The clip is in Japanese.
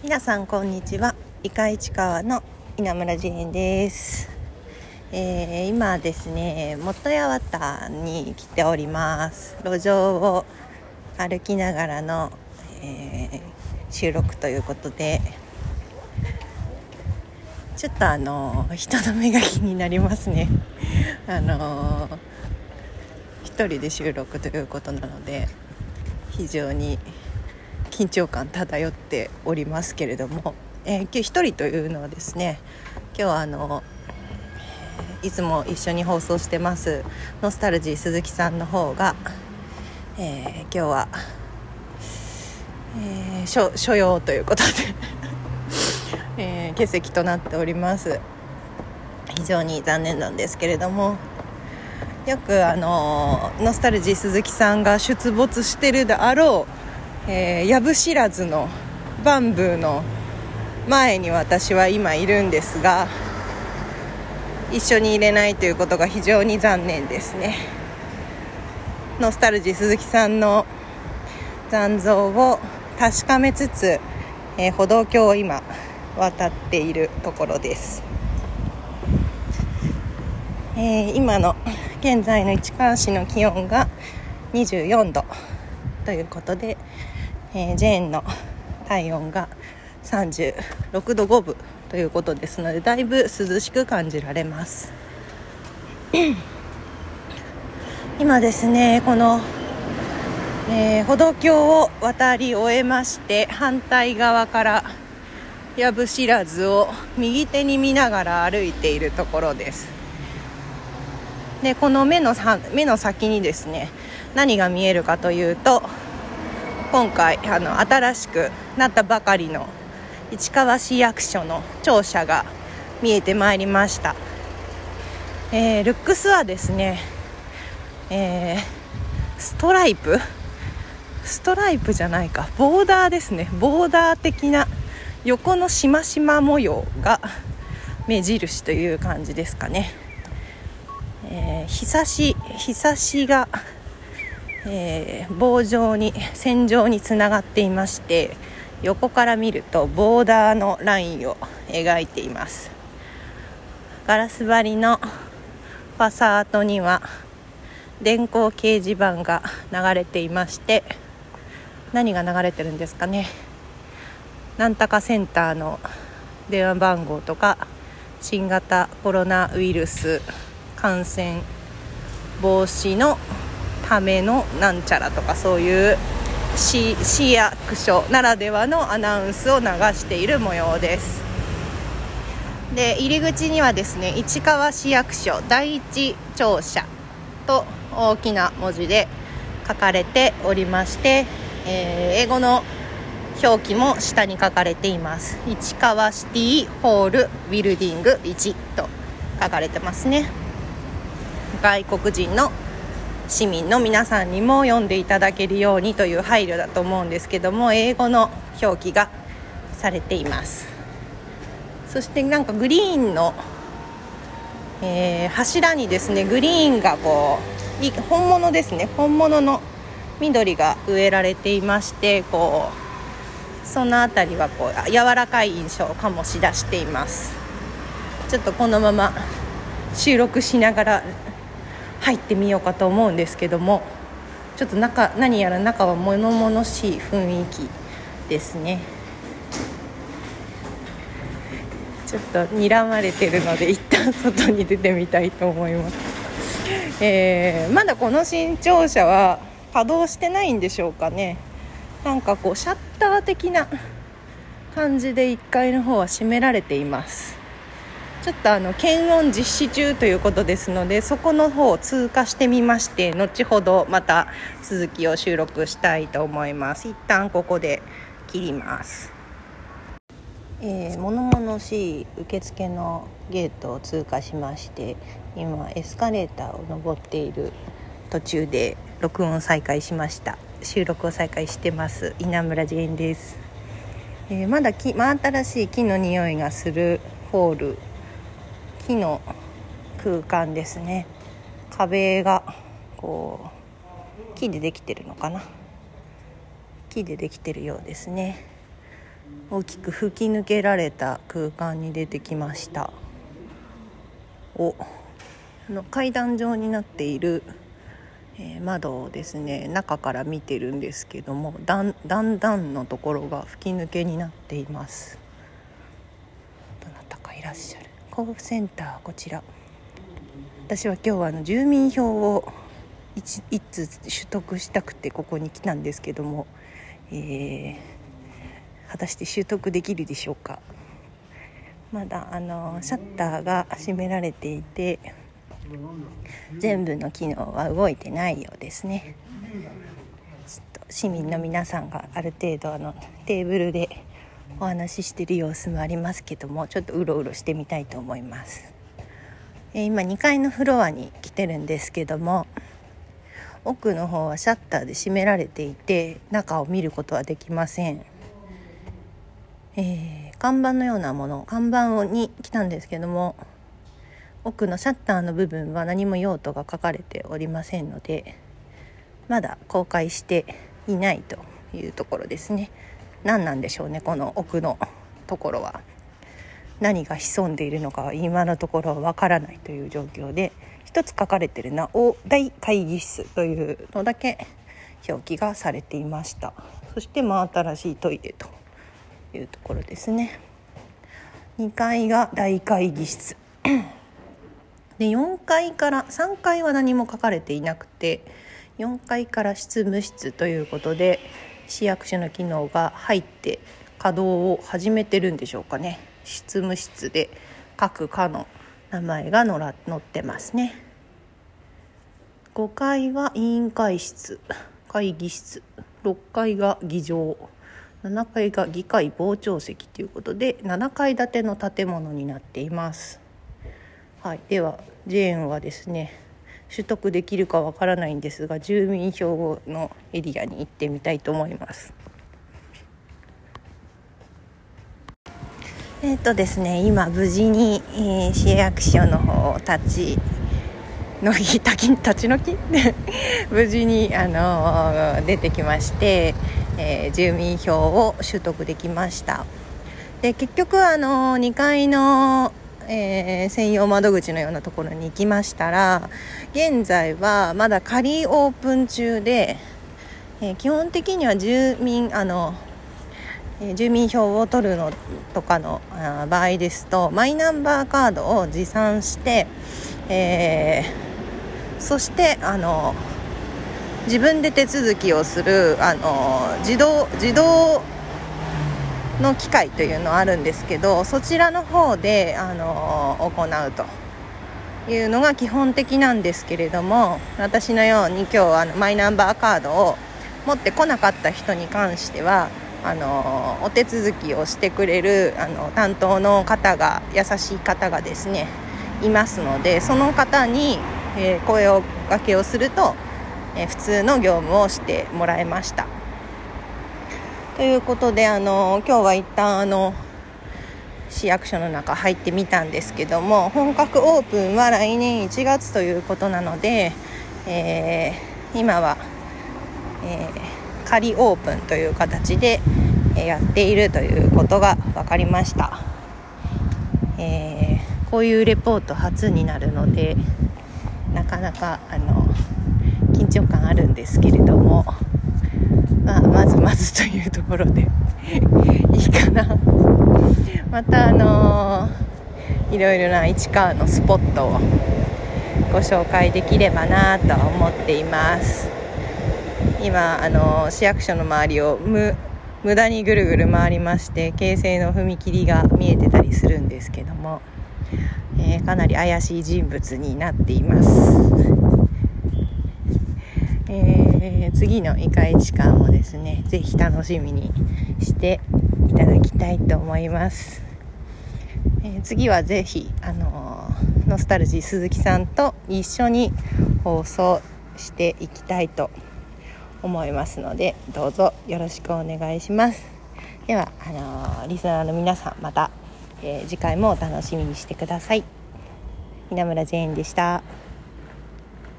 皆さんこんにちは。伊賀市川の稲村ジェです、えー今ですね元八幡に来ております。路上を歩きながらの、えー収録ということでちょっとあの人の目が気になりますね。あの一人で収録ということなので非常に緊張感漂っておりますけれども、えー今日一人というのはですね今日はあのいつも一緒に放送してますノスタルジー鈴木さんの方が、えー今日は、えー所所用ということで、えー欠席となっております。非常に残念なんですけれどもよくあのノスタルジー鈴木さんが出没してるであろうえー藪知らずのバンブーの前に私は今いるんですが一緒に入れないということが非常に残念ですね。ノスタルジー鈴木さんの残像を確かめつつ、えー歩道橋を今渡っているところです、えー今の現在の市川市の気温が24度ということで、えージェーンの体温が36度5分ということですのでだいぶ涼しく感じられます。今ですねこの、えー歩道橋を渡り終えまして反対側から藪知らずを右手に見ながら歩いているところです。でこの目の目の先にですね何が見えるかというと今回あの新しくなったばかりの市川市役所の庁舎が見えてまいりました、えールックスはですね、えーストライプ？ストライプじゃないか。ボーダーですね。ボーダー的な横のしましま模様が目印という感じですかね。えー日差し日差しが、えー棒状に線状につながっていまして横から見るとボーダーのラインを描いています。ガラス張りのファサードには電光掲示板が流れていまして何が流れてるんですかね。なんたかセンターの電話番号とか新型コロナウイルス感染防止のためのなんちゃらとかそういう市市役所ならではのアナウンスを流している模様です。で入り口にはですね市川市役所第一庁舎と大きな文字で書かれておりまして、えー英語の表記も下に書かれています。市川シティホールビルディング1と書かれてますね。外国人の市民の皆さんにも読んでいただけるようにという配慮だと思うんですけども英語の表記がされています。そしてなんかグリーンの、えー柱にですねグリーンがこう本物ですね。本物の緑が植えられていましてこうその辺りはこう柔らかい印象を醸し出しています。ちょっとこのまま収録しながら入ってみようかと思うんですけどもちょっと中何やら中は物々しい雰囲気ですね。ちょっと睨まれてるので一旦外に出てみたいと思います、えーまだこの新庁舎は稼働してないんでしょうかね。なんかこうシャッター的な感じで1階の方は閉められています。ちょっとあの検温実施中ということですのでそこの方を通過してみまして後ほどまた続きを収録したいと思います。一旦ここで切ります。えー、物々しい受付のゲートを通過しまして今エスカレーターを登っている途中で録音再開しました。収録を再開してます。稲村ジェーンです、えーまだ木真新しい木の匂いがするホール木の空間ですね。壁がこう木でできてるのかな。木でできてるようですね。大きく吹き抜けられた空間に出てきました。おあの階段状になっている、えー、窓をですね中から見てるんですけどもだんだんだんのところが吹き抜けになっています。どなたかいらっしゃる。交付センターこちら。私は今日はあの住民票を一つ取得したくてここに来たんですけども、えー、果たして習得できるでしょうか。まだあのシャッターが閉められていて全部の機能は動いてないようですね。市民の皆さんがある程度あのテーブルでお話ししてる様子もありますけどもちょっとうろうろしてみたいと思います、えー、今2階のフロアに来てるんですけども奥の方はシャッターで閉められていて中を見ることはできません、えー、看板のようなもの看板に来たんですけども奥のシャッターの部分は何も用途が書かれておりませんのでまだ公開していないというところですね。何なんでしょうねこの奥のところは。何が潜んでいるのかは今のところはわからないという状況で一つ書かれてるな大大会議室というのだけ表記がされていました。そして真新しいトイレというところですね。2階が大会議室。で4階から3階は何も書かれていなくて4階から執務室ということで市役所の機能が入って稼働を始めてるんでしょうかね。執務室で各課の名前が載ってますね。5階は委員会室。会議室。6階が議場。7階が議会傍聴席ということで7階建ての建物になっています、はい、ではジェーンはですね取得できるかわからないんですが住民票のエリアに行ってみたいと思います。えっ、ー、とですね今無事に、えー、市役所の方を立ちのき立ち立ち退き？無事に、あのー、出てきまして、えー、住民票を取得できましたで結局、あのー、2階の、えー、専用窓口のようなところに行きましたら現在はまだ仮オープン中で、え基本的には住民あのえ住民票を取るのとかの場合ですとマイナンバーカードを持参して、え、そしてあの自分で手続きをするあの自動自動の機械というのはあるんですけどそちらの方であの行うというのが基本的なんですけれども私のように今日あのマイナンバーカードを持ってこなかった人に関してはあのお手続きをしてくれるあの担当の方が優しい方がですねいますのでその方に、えー、声をかけをすると、えー、普通の業務をしてもらいました。ということであの今日は一旦あの市役所の中入ってみたんですけども本格オープンは来年1月ということなので、えー、今は、えー仮オープンという形でやっているということが分かりました、えー、こういうレポート初になるのでなかなかあの緊張感あるんですけれども、まあ、まずまずというところで いいかな。またあのー、いろいろな市川のスポットをご紹介できればなと思っています。今あの市役所の周りを無無駄にぐるぐる回りまして京成の踏切が見えてたりするんですけども、えー、かなり怪しい人物になっています、えー、次のイカ市館もですねぜひ楽しみにしていただきたいと思います、えー、次はぜひあのノスタルジー鈴木さんと一緒に放送していきたいと思います思いますのでどうぞよろしくお願いします。ではあのー、リスナーの皆さんまた、えー、次回もお楽しみにしてください。稲村ジェーンでした。